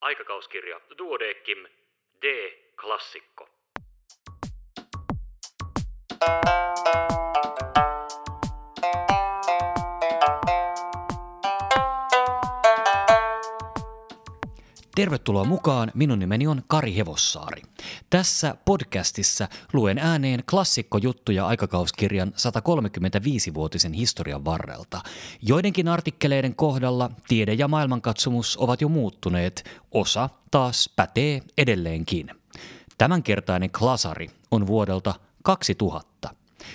Aikakauskirja Duodeckim D. Tervetuloa mukaan, minun nimeni on Kari Hevossaari. Tässä podcastissa luen ääneen klassikkojuttuja aikakauskirjan 135-vuotisen historian varrelta. Joidenkin artikkeleiden kohdalla tiede ja maailmankatsomus ovat jo muuttuneet, osa taas pätee edelleenkin. Tämänkertainen klasari on vuodelta 2000.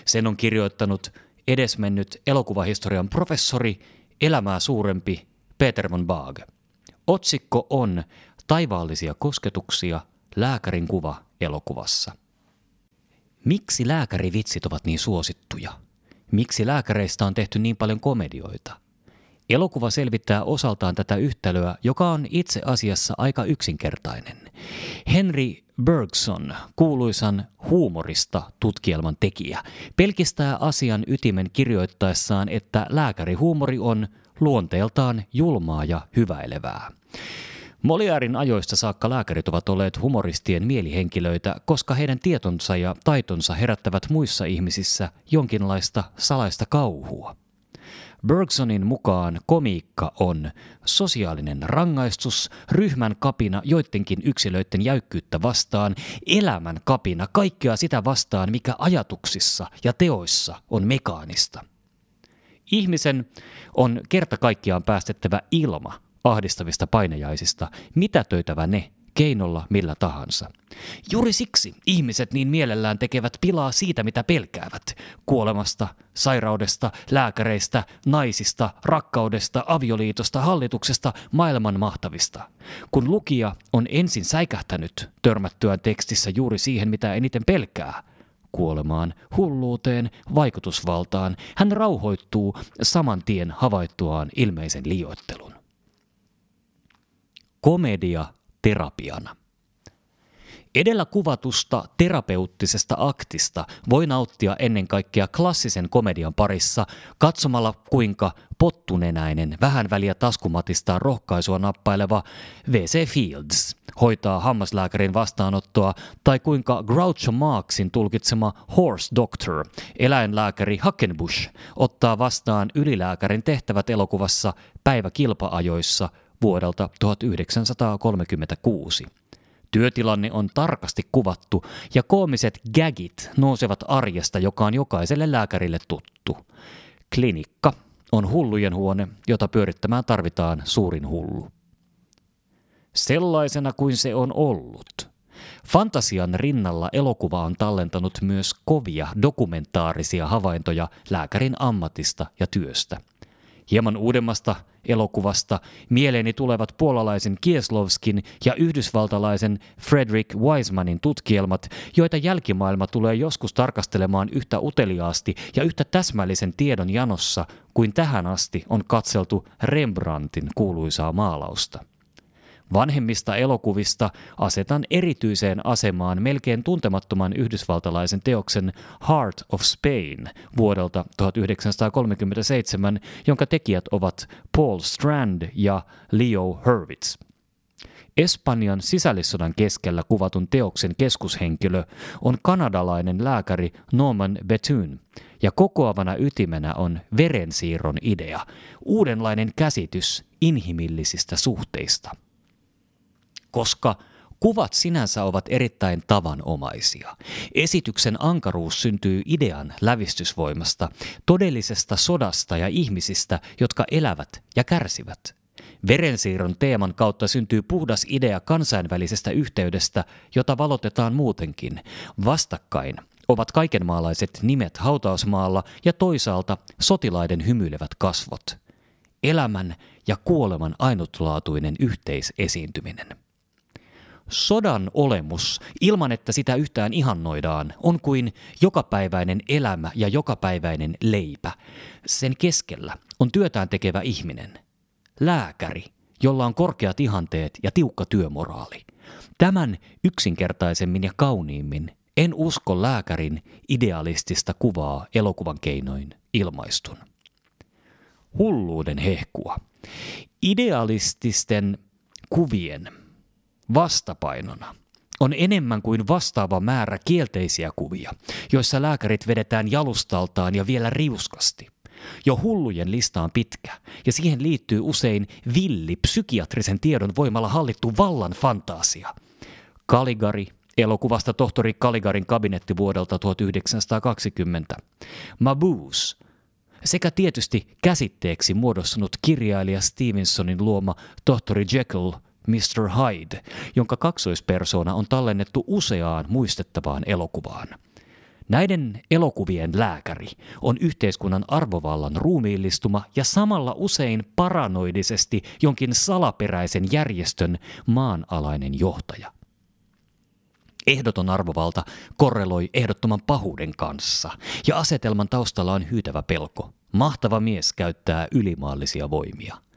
Sen on kirjoittanut edesmennyt elokuvahistorian professori, elämää suurempi Peter von Baag. Otsikko on Taivaallisia kosketuksia, lääkärin kuva elokuvassa. Miksi lääkärivitsit ovat niin suosittuja? Miksi lääkäreistä on tehty niin paljon komedioita? Elokuva selvittää osaltaan tätä yhtälöä, joka on itse asiassa aika yksinkertainen. Henry Bergson, kuuluisan huumorista tutkielman tekijä, pelkistää asian ytimen kirjoittaessaan, että lääkärihuumori on luonteeltaan julmaa ja hyväilevää. Moliarin ajoista saakka lääkärit ovat olleet humoristien mielihenkilöitä, koska heidän tietonsa ja taitonsa herättävät muissa ihmisissä jonkinlaista salaista kauhua. Bergsonin mukaan komiikka on sosiaalinen rangaistus, ryhmän kapina joidenkin yksilöiden jäykkyyttä vastaan, elämän kapina kaikkea sitä vastaan, mikä ajatuksissa ja teoissa on mekaanista. Ihmisen on kerta kaikkiaan päästettävä ilma ahdistavista painajaisista, mitätöitävä ne keinolla millä tahansa. Juuri siksi ihmiset niin mielellään tekevät pilaa siitä, mitä pelkäävät. Kuolemasta, sairaudesta, lääkäreistä, naisista, rakkaudesta, avioliitosta, hallituksesta, maailman mahtavista. Kun lukija on ensin säikähtänyt törmättyään tekstissä juuri siihen, mitä eniten pelkää, kuolemaan, hulluuteen, vaikutusvaltaan, hän rauhoittuu saman tien havaittuaan ilmeisen liioittelun. Komedia terapiana. Edellä kuvatusta terapeuttisesta aktista voi nauttia ennen kaikkea klassisen komedian parissa katsomalla kuinka pottunenäinen, vähän väliä taskumatistaan rohkaisua nappaileva V.C. Fields hoitaa hammaslääkärin vastaanottoa tai kuinka Groucho Marxin tulkitsema Horse Doctor, eläinlääkäri Hackenbush, ottaa vastaan ylilääkärin tehtävät elokuvassa päiväkilpaajoissa vuodelta 1936. Työtilanne on tarkasti kuvattu ja koomiset gagit nousevat arjesta, joka on jokaiselle lääkärille tuttu. Klinikka on hullujen huone, jota pyörittämään tarvitaan suurin hullu. Sellaisena kuin se on ollut. Fantasian rinnalla elokuva on tallentanut myös kovia dokumentaarisia havaintoja lääkärin ammatista ja työstä – Hieman uudemmasta elokuvasta mieleeni tulevat puolalaisen Kieslovskin ja yhdysvaltalaisen Frederick Weismanin tutkielmat, joita jälkimaailma tulee joskus tarkastelemaan yhtä uteliaasti ja yhtä täsmällisen tiedon janossa kuin tähän asti on katseltu Rembrandtin kuuluisaa maalausta. Vanhemmista elokuvista asetan erityiseen asemaan melkein tuntemattoman yhdysvaltalaisen teoksen Heart of Spain vuodelta 1937, jonka tekijät ovat Paul Strand ja Leo Hurwitz. Espanjan sisällissodan keskellä kuvatun teoksen keskushenkilö on kanadalainen lääkäri Norman Bethune, ja kokoavana ytimenä on verensiirron idea, uudenlainen käsitys inhimillisistä suhteista – koska kuvat sinänsä ovat erittäin tavanomaisia. Esityksen ankaruus syntyy idean lävistysvoimasta, todellisesta sodasta ja ihmisistä, jotka elävät ja kärsivät. Verensiirron teeman kautta syntyy puhdas idea kansainvälisestä yhteydestä, jota valotetaan muutenkin. Vastakkain ovat kaikenmaalaiset nimet hautausmaalla ja toisaalta sotilaiden hymyilevät kasvot. Elämän ja kuoleman ainutlaatuinen yhteisesiintyminen. Sodan olemus, ilman että sitä yhtään ihannoidaan, on kuin jokapäiväinen elämä ja jokapäiväinen leipä. Sen keskellä on työtään tekevä ihminen. Lääkäri, jolla on korkeat ihanteet ja tiukka työmoraali. Tämän yksinkertaisemmin ja kauniimmin en usko lääkärin idealistista kuvaa elokuvan keinoin ilmaistun. Hulluuden hehkua. Idealististen kuvien vastapainona on enemmän kuin vastaava määrä kielteisiä kuvia, joissa lääkärit vedetään jalustaltaan ja vielä riuskasti. Jo hullujen lista on pitkä, ja siihen liittyy usein villi psykiatrisen tiedon voimalla hallittu vallan fantasia. Kaligari, elokuvasta tohtori Kaligarin kabinetti vuodelta 1920. Mabuse, sekä tietysti käsitteeksi muodostunut kirjailija Stevensonin luoma tohtori Jekyll Mr. Hyde, jonka kaksoispersona on tallennettu useaan muistettavaan elokuvaan. Näiden elokuvien lääkäri on yhteiskunnan arvovallan ruumiillistuma ja samalla usein paranoidisesti jonkin salaperäisen järjestön maanalainen johtaja. Ehdoton arvovalta korreloi ehdottoman pahuuden kanssa, ja asetelman taustalla on hyytävä pelko. Mahtava mies käyttää ylimaallisia voimia –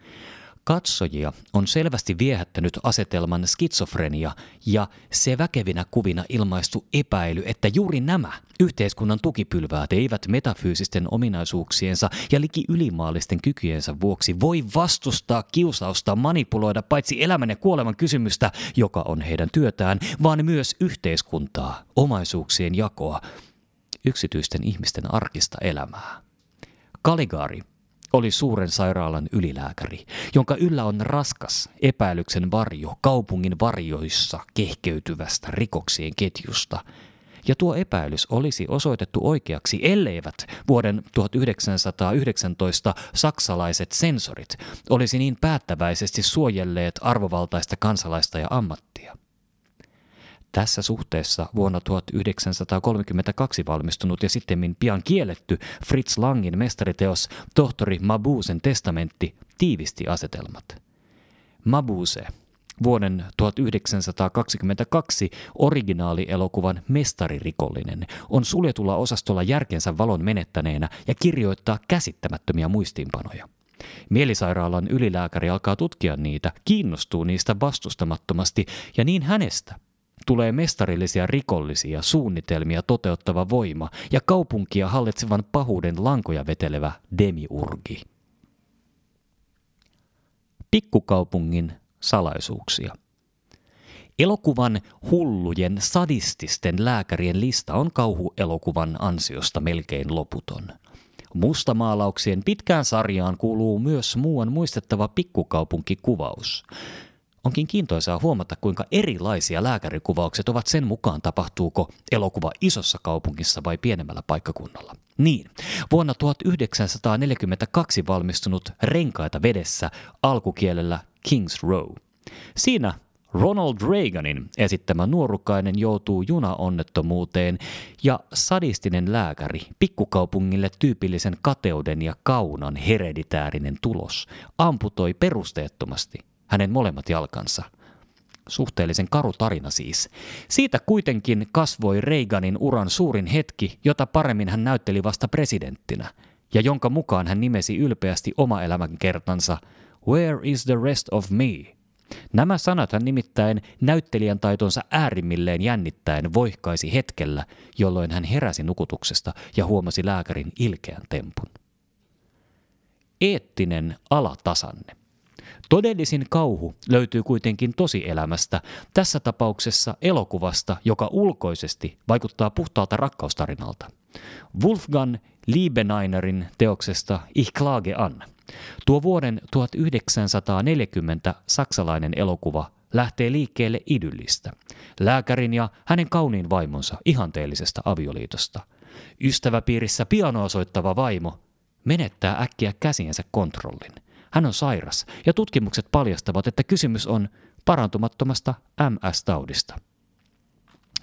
Katsojia on selvästi viehättänyt asetelman skitsofrenia ja se väkevinä kuvina ilmaistu epäily, että juuri nämä yhteiskunnan tukipylväät eivät metafyysisten ominaisuuksiensa ja liki ylimaallisten kykyjensä vuoksi voi vastustaa kiusausta manipuloida paitsi elämän ja kuoleman kysymystä, joka on heidän työtään, vaan myös yhteiskuntaa, omaisuuksien jakoa, yksityisten ihmisten arkista elämää. Kaligari oli suuren sairaalan ylilääkäri, jonka yllä on raskas epäilyksen varjo kaupungin varjoissa kehkeytyvästä rikoksien ketjusta. Ja tuo epäilys olisi osoitettu oikeaksi, elleivät vuoden 1919 saksalaiset sensorit olisi niin päättäväisesti suojelleet arvovaltaista kansalaista ja ammattia. Tässä suhteessa vuonna 1932 valmistunut ja sitten pian kielletty Fritz Langin mestariteos Tohtori Mabusen testamentti tiivisti asetelmat. Mabuse, vuoden 1922 originaalielokuvan Mestaririkollinen, on suljetulla osastolla järkensä valon menettäneenä ja kirjoittaa käsittämättömiä muistiinpanoja. Mielisairaalan ylilääkäri alkaa tutkia niitä, kiinnostuu niistä vastustamattomasti ja niin hänestä tulee mestarillisia rikollisia suunnitelmia toteuttava voima ja kaupunkia hallitsevan pahuuden lankoja vetelevä demiurgi. Pikkukaupungin salaisuuksia. Elokuvan hullujen sadististen lääkärien lista on kauhuelokuvan ansiosta melkein loputon. Mustamaalauksien pitkään sarjaan kuuluu myös muuan muistettava pikkukaupunkikuvaus. Onkin kiintoisaa huomata, kuinka erilaisia lääkärikuvaukset ovat sen mukaan, tapahtuuko elokuva isossa kaupungissa vai pienemmällä paikkakunnalla. Niin, vuonna 1942 valmistunut Renkaita vedessä alkukielellä Kings Row. Siinä Ronald Reaganin esittämä nuorukainen joutuu junaonnettomuuteen ja sadistinen lääkäri, pikkukaupungille tyypillisen kateuden ja kaunan hereditäärinen tulos, amputoi perusteettomasti hänen molemmat jalkansa. Suhteellisen karu tarina siis. Siitä kuitenkin kasvoi Reaganin uran suurin hetki, jota paremmin hän näytteli vasta presidenttinä, ja jonka mukaan hän nimesi ylpeästi oma elämänkertansa Where is the rest of me? Nämä sanat hän nimittäin näyttelijän taitonsa äärimmilleen jännittäen voihkaisi hetkellä, jolloin hän heräsi nukutuksesta ja huomasi lääkärin ilkeän tempun. Eettinen alatasanne. Todellisin kauhu löytyy kuitenkin tosielämästä, tässä tapauksessa elokuvasta, joka ulkoisesti vaikuttaa puhtaalta rakkaustarinalta. Wolfgang Liebeneinerin teoksesta Ich klage an. Tuo vuoden 1940 saksalainen elokuva lähtee liikkeelle idyllistä. Lääkärin ja hänen kauniin vaimonsa ihanteellisesta avioliitosta. Ystäväpiirissä pianoa soittava vaimo menettää äkkiä käsiensä kontrollin – hän on sairas ja tutkimukset paljastavat, että kysymys on parantumattomasta MS-taudista.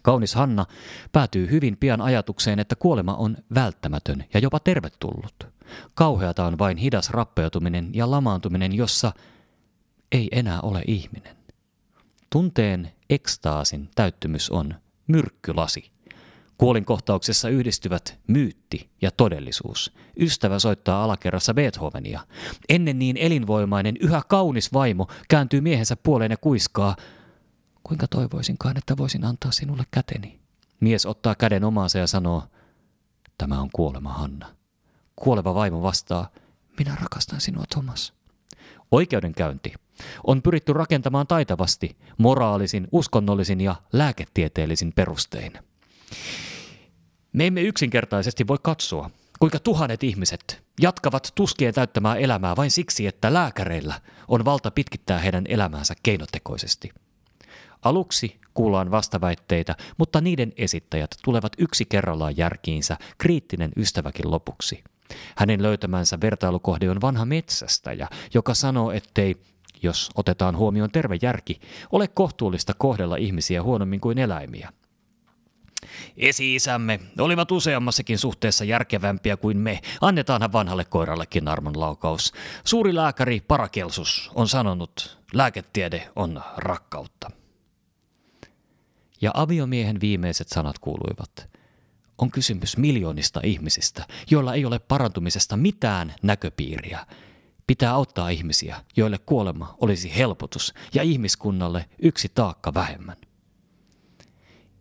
Kaunis Hanna päätyy hyvin pian ajatukseen, että kuolema on välttämätön ja jopa tervetullut. Kauheata on vain hidas rappeutuminen ja lamaantuminen, jossa ei enää ole ihminen. Tunteen ekstaasin täyttymys on myrkkylasi, Kuolinkohtauksessa yhdistyvät myytti ja todellisuus. Ystävä soittaa alakerrassa Beethovenia. Ennen niin elinvoimainen, yhä kaunis vaimo kääntyy miehensä puoleen ja kuiskaa. Kuinka toivoisinkaan, että voisin antaa sinulle käteni? Mies ottaa käden omaansa ja sanoo, tämä on kuolema, Hanna. Kuoleva vaimo vastaa, minä rakastan sinua, Thomas. Oikeudenkäynti on pyritty rakentamaan taitavasti moraalisin, uskonnollisin ja lääketieteellisin perustein. Me emme yksinkertaisesti voi katsoa, kuinka tuhannet ihmiset jatkavat tuskien täyttämää elämää vain siksi, että lääkäreillä on valta pitkittää heidän elämäänsä keinotekoisesti. Aluksi kuullaan vastaväitteitä, mutta niiden esittäjät tulevat yksi kerrallaan järkiinsä, kriittinen ystäväkin lopuksi. Hänen löytämänsä vertailukohde on vanha metsästäjä, joka sanoo, ettei, jos otetaan huomioon terve järki, ole kohtuullista kohdella ihmisiä huonommin kuin eläimiä – Esi-isämme olivat useammassakin suhteessa järkevämpiä kuin me. Annetaanhan vanhalle koirallekin armon laukaus. Suuri lääkäri Parakelsus on sanonut, lääketiede on rakkautta. Ja aviomiehen viimeiset sanat kuuluivat. On kysymys miljoonista ihmisistä, joilla ei ole parantumisesta mitään näköpiiriä. Pitää auttaa ihmisiä, joille kuolema olisi helpotus ja ihmiskunnalle yksi taakka vähemmän.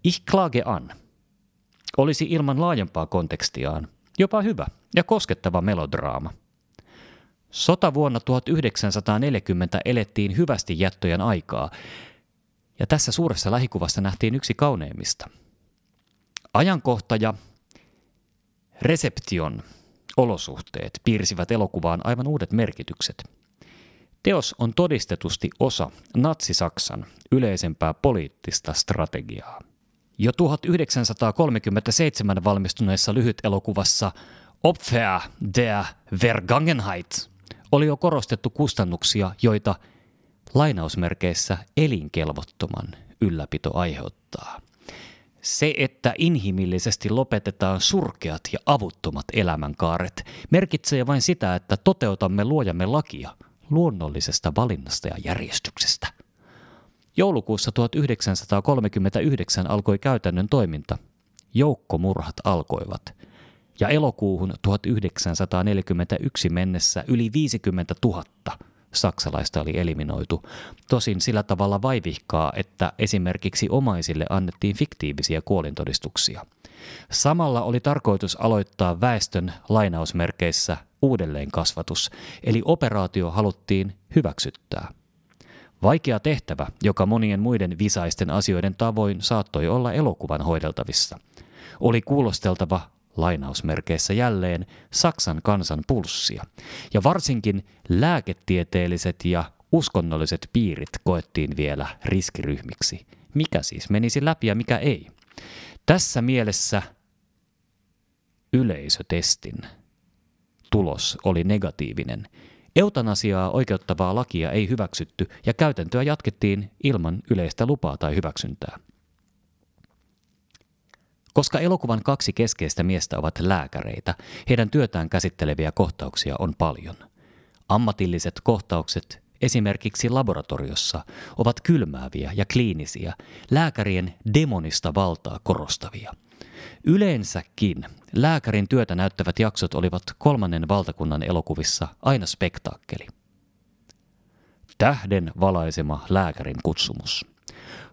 Ich klage an olisi ilman laajempaa kontekstiaan jopa hyvä ja koskettava melodraama. Sota vuonna 1940 elettiin hyvästi jättöjen aikaa, ja tässä suuressa lähikuvassa nähtiin yksi kauneimmista. Ajankohta ja reseption olosuhteet piirsivät elokuvaan aivan uudet merkitykset. Teos on todistetusti osa Natsi-Saksan yleisempää poliittista strategiaa. Jo 1937 valmistuneessa lyhytelokuvassa Opfer der Vergangenheit oli jo korostettu kustannuksia, joita lainausmerkeissä elinkelvottoman ylläpito aiheuttaa. Se, että inhimillisesti lopetetaan surkeat ja avuttomat elämänkaaret, merkitsee vain sitä, että toteutamme luojamme lakia luonnollisesta valinnasta ja järjestyksestä – Joulukuussa 1939 alkoi käytännön toiminta. Joukkomurhat alkoivat. Ja elokuuhun 1941 mennessä yli 50 000 saksalaista oli eliminoitu, tosin sillä tavalla vaivihkaa, että esimerkiksi omaisille annettiin fiktiivisiä kuolintodistuksia. Samalla oli tarkoitus aloittaa väestön lainausmerkeissä uudelleenkasvatus, eli operaatio haluttiin hyväksyttää. Vaikea tehtävä, joka monien muiden visaisten asioiden tavoin saattoi olla elokuvan hoideltavissa. Oli kuulosteltava lainausmerkeissä jälleen Saksan kansan pulssia. Ja varsinkin lääketieteelliset ja uskonnolliset piirit koettiin vielä riskiryhmiksi. Mikä siis menisi läpi ja mikä ei. Tässä mielessä yleisötestin tulos oli negatiivinen – Eutanasiaa oikeuttavaa lakia ei hyväksytty ja käytäntöä jatkettiin ilman yleistä lupaa tai hyväksyntää. Koska elokuvan kaksi keskeistä miestä ovat lääkäreitä, heidän työtään käsitteleviä kohtauksia on paljon. Ammatilliset kohtaukset esimerkiksi laboratoriossa ovat kylmääviä ja kliinisiä, lääkärien demonista valtaa korostavia – Yleensäkin lääkärin työtä näyttävät jaksot olivat kolmannen valtakunnan elokuvissa aina spektaakkeli. Tähden valaisema lääkärin kutsumus.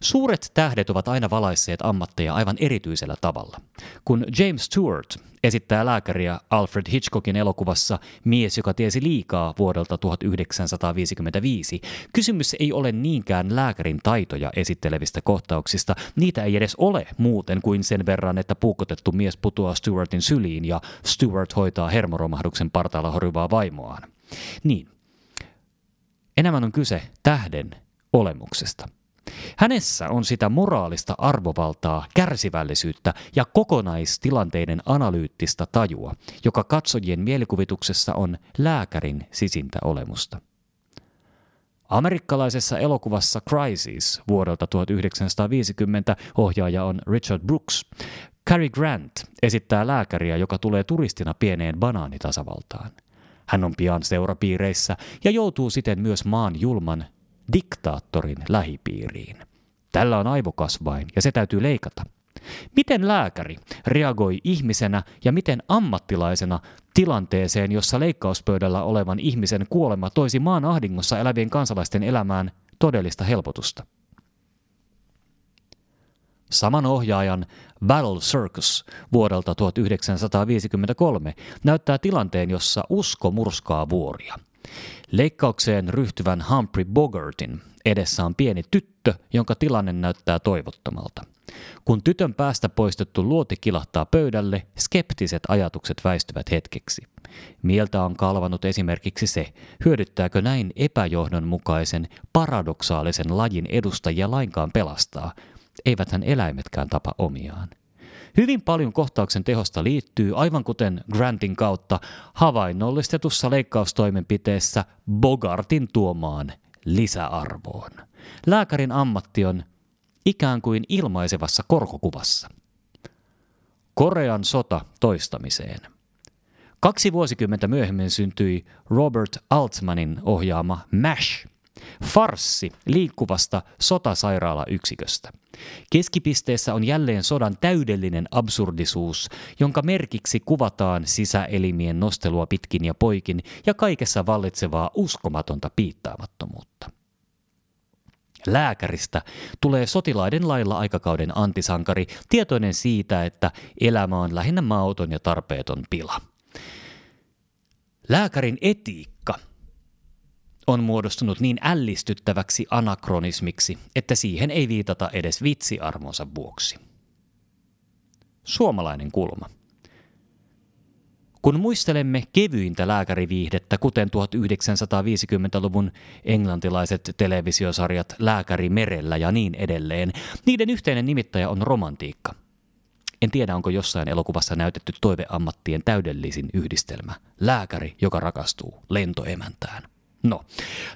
Suuret tähdet ovat aina valaisseet ammatteja aivan erityisellä tavalla. Kun James Stewart esittää lääkäriä Alfred Hitchcockin elokuvassa Mies, joka tiesi liikaa vuodelta 1955, kysymys ei ole niinkään lääkärin taitoja esittelevistä kohtauksista. Niitä ei edes ole muuten kuin sen verran, että puukotettu mies putoaa Stewartin syliin ja Stewart hoitaa hermoromahduksen partaalla horjuvaa vaimoaan. Niin. Enemmän on kyse tähden olemuksesta – Hänessä on sitä moraalista arvovaltaa, kärsivällisyyttä ja kokonaistilanteiden analyyttistä tajua, joka katsojien mielikuvituksessa on lääkärin sisintä olemusta. Amerikkalaisessa elokuvassa Crisis vuodelta 1950 ohjaaja on Richard Brooks. Cary Grant esittää lääkäriä, joka tulee turistina pieneen banaanitasavaltaan. Hän on pian seurapiireissä ja joutuu siten myös maan julman diktaattorin lähipiiriin. Tällä on aivokasvain ja se täytyy leikata. Miten lääkäri reagoi ihmisenä ja miten ammattilaisena tilanteeseen, jossa leikkauspöydällä olevan ihmisen kuolema toisi maan ahdingossa elävien kansalaisten elämään todellista helpotusta? Saman ohjaajan Battle Circus vuodelta 1953 näyttää tilanteen, jossa usko murskaa vuoria – Leikkaukseen ryhtyvän Humphrey Bogartin edessä on pieni tyttö, jonka tilanne näyttää toivottomalta. Kun tytön päästä poistettu luoti kilahtaa pöydälle, skeptiset ajatukset väistyvät hetkeksi. Mieltä on kalvanut esimerkiksi se, hyödyttääkö näin epäjohdonmukaisen, paradoksaalisen lajin edustajia lainkaan pelastaa. Eiväthän eläimetkään tapa omiaan. Hyvin paljon kohtauksen tehosta liittyy, aivan kuten Grantin kautta, havainnollistetussa leikkaustoimenpiteessä Bogartin tuomaan lisäarvoon. Lääkärin ammatti on ikään kuin ilmaisevassa korkokuvassa. Korean sota toistamiseen. Kaksi vuosikymmentä myöhemmin syntyi Robert Altmanin ohjaama MASH, farssi liikkuvasta sotasairaalayksiköstä. Keskipisteessä on jälleen sodan täydellinen absurdisuus, jonka merkiksi kuvataan sisäelimien nostelua pitkin ja poikin ja kaikessa vallitsevaa uskomatonta piittaamattomuutta. Lääkäristä tulee sotilaiden lailla aikakauden antisankari, tietoinen siitä, että elämä on lähinnä mauton ja tarpeeton pila. Lääkärin etiikka on muodostunut niin ällistyttäväksi anakronismiksi, että siihen ei viitata edes vitsiarmonsa vuoksi. Suomalainen kulma. Kun muistelemme kevyintä lääkäriviihdettä, kuten 1950-luvun englantilaiset televisiosarjat Lääkäri merellä ja niin edelleen, niiden yhteinen nimittäjä on romantiikka. En tiedä, onko jossain elokuvassa näytetty toiveammattien täydellisin yhdistelmä. Lääkäri, joka rakastuu lentoemäntään. No,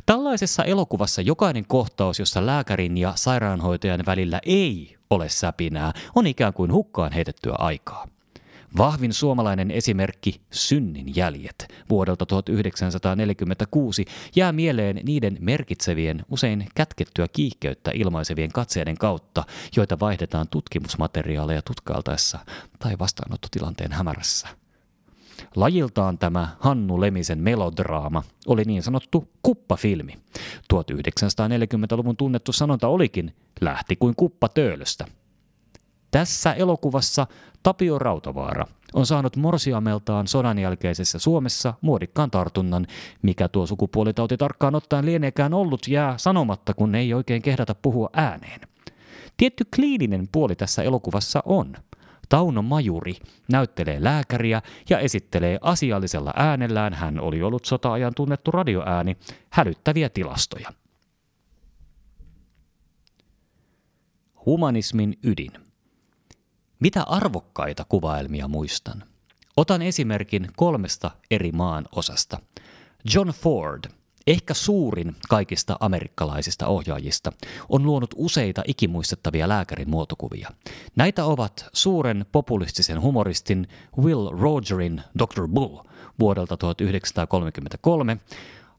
tällaisessa elokuvassa jokainen kohtaus, jossa lääkärin ja sairaanhoitajan välillä ei ole säpinää, on ikään kuin hukkaan heitettyä aikaa. Vahvin suomalainen esimerkki Synnin jäljet vuodelta 1946 jää mieleen niiden merkitsevien, usein kätkettyä kiihkeyttä ilmaisevien katseiden kautta, joita vaihdetaan tutkimusmateriaaleja tutkailtaessa tai vastaanottotilanteen hämärässä. Lajiltaan tämä Hannu Lemisen melodraama oli niin sanottu kuppafilmi. 1940-luvun tunnettu sanonta olikin lähti kuin kuppa töölöstä – tässä elokuvassa Tapio Rautavaara on saanut morsiameltaan sodan jälkeisessä Suomessa muodikkaan tartunnan, mikä tuo sukupuolitauti tarkkaan ottaen lieneekään ollut jää sanomatta, kun ei oikein kehdata puhua ääneen. Tietty kliininen puoli tässä elokuvassa on. Tauno Majuri näyttelee lääkäriä ja esittelee asiallisella äänellään, hän oli ollut sota-ajan tunnettu radioääni, hälyttäviä tilastoja. Humanismin ydin. Mitä arvokkaita kuvaelmia muistan? Otan esimerkin kolmesta eri maan osasta. John Ford, ehkä suurin kaikista amerikkalaisista ohjaajista, on luonut useita ikimuistettavia lääkärin muotokuvia. Näitä ovat suuren populistisen humoristin Will Rogerin Dr. Bull vuodelta 1933,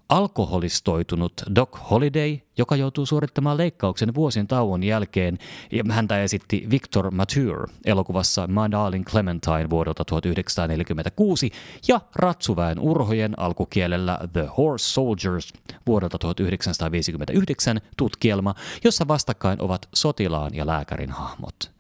alkoholistoitunut Doc Holiday, joka joutuu suorittamaan leikkauksen vuosien tauon jälkeen, ja häntä esitti Victor Mature elokuvassa My Darling Clementine vuodelta 1946, ja Ratsuväen urhojen alkukielellä The Horse Soldiers vuodelta 1959 tutkielma, jossa vastakkain ovat sotilaan ja lääkärin hahmot.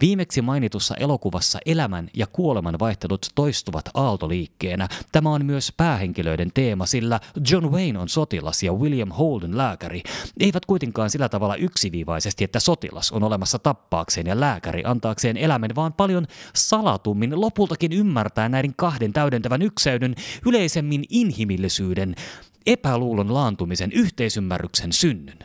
Viimeksi mainitussa elokuvassa elämän ja kuoleman vaihtelut toistuvat aaltoliikkeenä. Tämä on myös päähenkilöiden teema, sillä John Wayne on sotilas ja William Holden lääkäri. Eivät kuitenkaan sillä tavalla yksiviivaisesti, että sotilas on olemassa tappaakseen ja lääkäri antaakseen elämän, vaan paljon salatummin lopultakin ymmärtää näiden kahden täydentävän ykseyden, yleisemmin inhimillisyyden, epäluulon laantumisen, yhteisymmärryksen synnyn.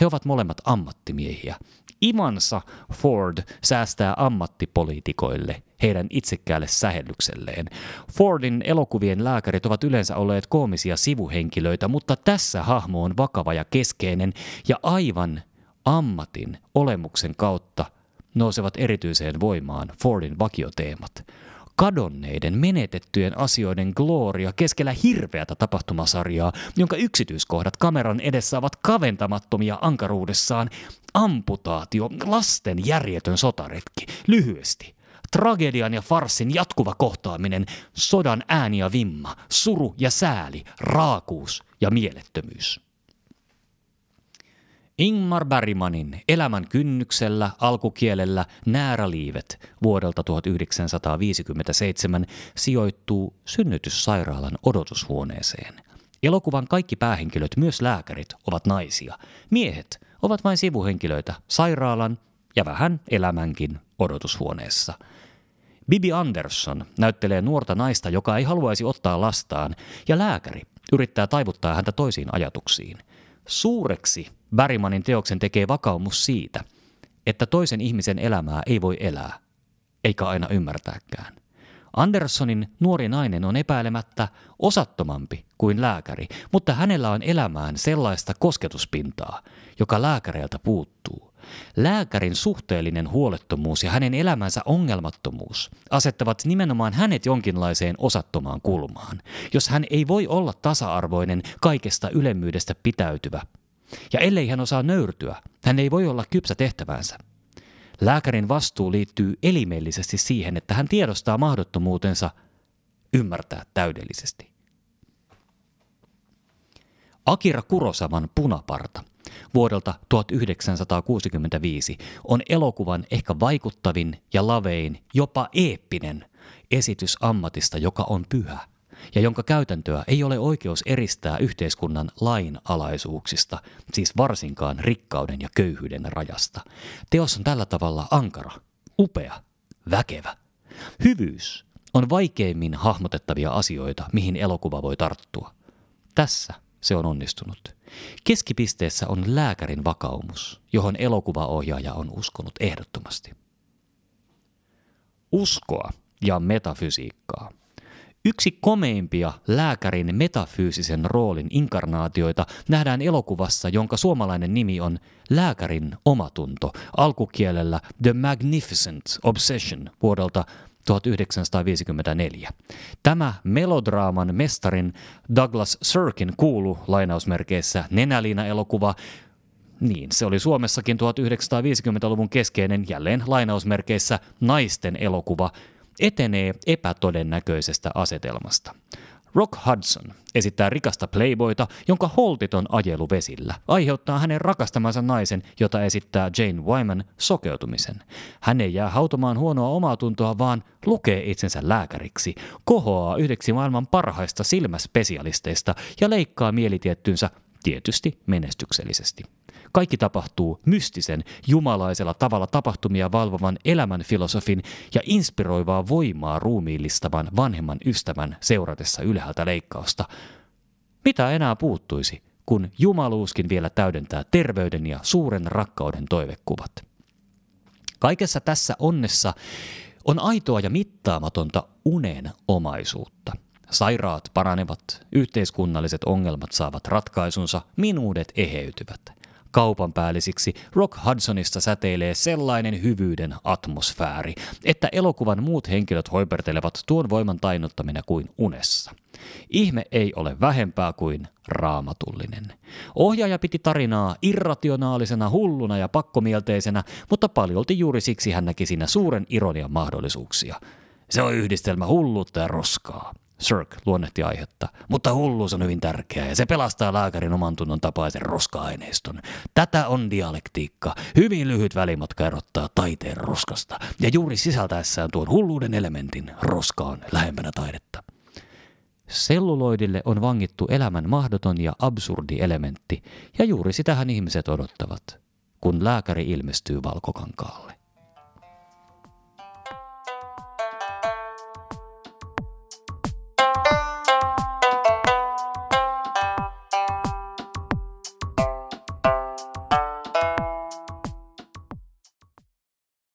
He ovat molemmat ammattimiehiä, imansa Ford säästää ammattipoliitikoille heidän itsekkäälle sähellykselleen. Fordin elokuvien lääkärit ovat yleensä olleet koomisia sivuhenkilöitä, mutta tässä hahmo on vakava ja keskeinen ja aivan ammatin olemuksen kautta nousevat erityiseen voimaan Fordin vakioteemat – kadonneiden, menetettyjen asioiden gloria keskellä hirveätä tapahtumasarjaa, jonka yksityiskohdat kameran edessä ovat kaventamattomia ankaruudessaan. Amputaatio, lasten järjetön sotaretki, lyhyesti. Tragedian ja farsin jatkuva kohtaaminen, sodan ääni ja vimma, suru ja sääli, raakuus ja mielettömyys. Ingmar Bergmanin Elämän kynnyksellä alkukielellä Nääräliivet vuodelta 1957 sijoittuu synnytyssairaalan odotushuoneeseen. Elokuvan kaikki päähenkilöt, myös lääkärit, ovat naisia. Miehet ovat vain sivuhenkilöitä sairaalan ja vähän elämänkin odotushuoneessa. Bibi Andersson näyttelee nuorta naista, joka ei haluaisi ottaa lastaan, ja lääkäri yrittää taivuttaa häntä toisiin ajatuksiin. Suureksi Bergmanin teoksen tekee vakaumus siitä, että toisen ihmisen elämää ei voi elää, eikä aina ymmärtääkään. Anderssonin nuori nainen on epäilemättä osattomampi kuin lääkäri, mutta hänellä on elämään sellaista kosketuspintaa, joka lääkäreiltä puuttuu. Lääkärin suhteellinen huolettomuus ja hänen elämänsä ongelmattomuus asettavat nimenomaan hänet jonkinlaiseen osattomaan kulmaan, jos hän ei voi olla tasa-arvoinen kaikesta ylemmyydestä pitäytyvä. Ja ellei hän osaa nöyrtyä, hän ei voi olla kypsä tehtävänsä. Lääkärin vastuu liittyy elimellisesti siihen, että hän tiedostaa mahdottomuutensa ymmärtää täydellisesti. Akira Kurosavan Punaparta vuodelta 1965 on elokuvan ehkä vaikuttavin ja lavein, jopa eeppinen esitys ammatista, joka on pyhä ja jonka käytäntöä ei ole oikeus eristää yhteiskunnan lainalaisuuksista, siis varsinkaan rikkauden ja köyhyyden rajasta. Teos on tällä tavalla ankara, upea, väkevä. Hyvyys on vaikeimmin hahmotettavia asioita, mihin elokuva voi tarttua. Tässä se on onnistunut. Keskipisteessä on lääkärin vakaumus, johon elokuvaohjaaja on uskonut ehdottomasti. Uskoa ja metafysiikkaa – Yksi komeimpia lääkärin metafyysisen roolin inkarnaatioita nähdään elokuvassa, jonka suomalainen nimi on Lääkärin omatunto, alkukielellä The Magnificent Obsession vuodelta 1954. Tämä melodraaman mestarin Douglas Sirkin kuulu lainausmerkeissä nenäliina-elokuva niin, se oli Suomessakin 1950-luvun keskeinen jälleen lainausmerkeissä naisten elokuva, etenee epätodennäköisestä asetelmasta. Rock Hudson esittää rikasta playboyta, jonka holtiton ajelu vesillä aiheuttaa hänen rakastamansa naisen, jota esittää Jane Wyman, sokeutumisen. Hän ei jää hautomaan huonoa omaa tuntoa, vaan lukee itsensä lääkäriksi, kohoaa yhdeksi maailman parhaista silmäspesialisteista ja leikkaa mielitiettynsä tietysti menestyksellisesti. Kaikki tapahtuu mystisen, jumalaisella tavalla tapahtumia valvovan elämän filosofin ja inspiroivaa voimaa ruumiillistavan vanhemman ystävän seuratessa ylhäältä leikkausta. Mitä enää puuttuisi, kun jumaluuskin vielä täydentää terveyden ja suuren rakkauden toivekuvat? Kaikessa tässä onnessa on aitoa ja mittaamatonta unen omaisuutta. Sairaat paranevat, yhteiskunnalliset ongelmat saavat ratkaisunsa, minuudet eheytyvät kaupanpäällisiksi, Rock Hudsonista säteilee sellainen hyvyyden atmosfääri, että elokuvan muut henkilöt hoipertelevat tuon voiman tainnuttamina kuin unessa. Ihme ei ole vähempää kuin raamatullinen. Ohjaaja piti tarinaa irrationaalisena, hulluna ja pakkomielteisenä, mutta paljolti juuri siksi hän näki siinä suuren ironian mahdollisuuksia. Se on yhdistelmä hulluutta ja roskaa. Sirk luonnehti aihetta, mutta hulluus on hyvin tärkeää ja se pelastaa lääkärin oman tunnon tapaisen roska-aineiston. Tätä on dialektiikka. Hyvin lyhyt välimatka erottaa taiteen roskasta ja juuri sisältäessään tuon hulluuden elementin roska on lähempänä taidetta. Selluloidille on vangittu elämän mahdoton ja absurdi elementti, ja juuri sitähän ihmiset odottavat, kun lääkäri ilmestyy valkokankaalle.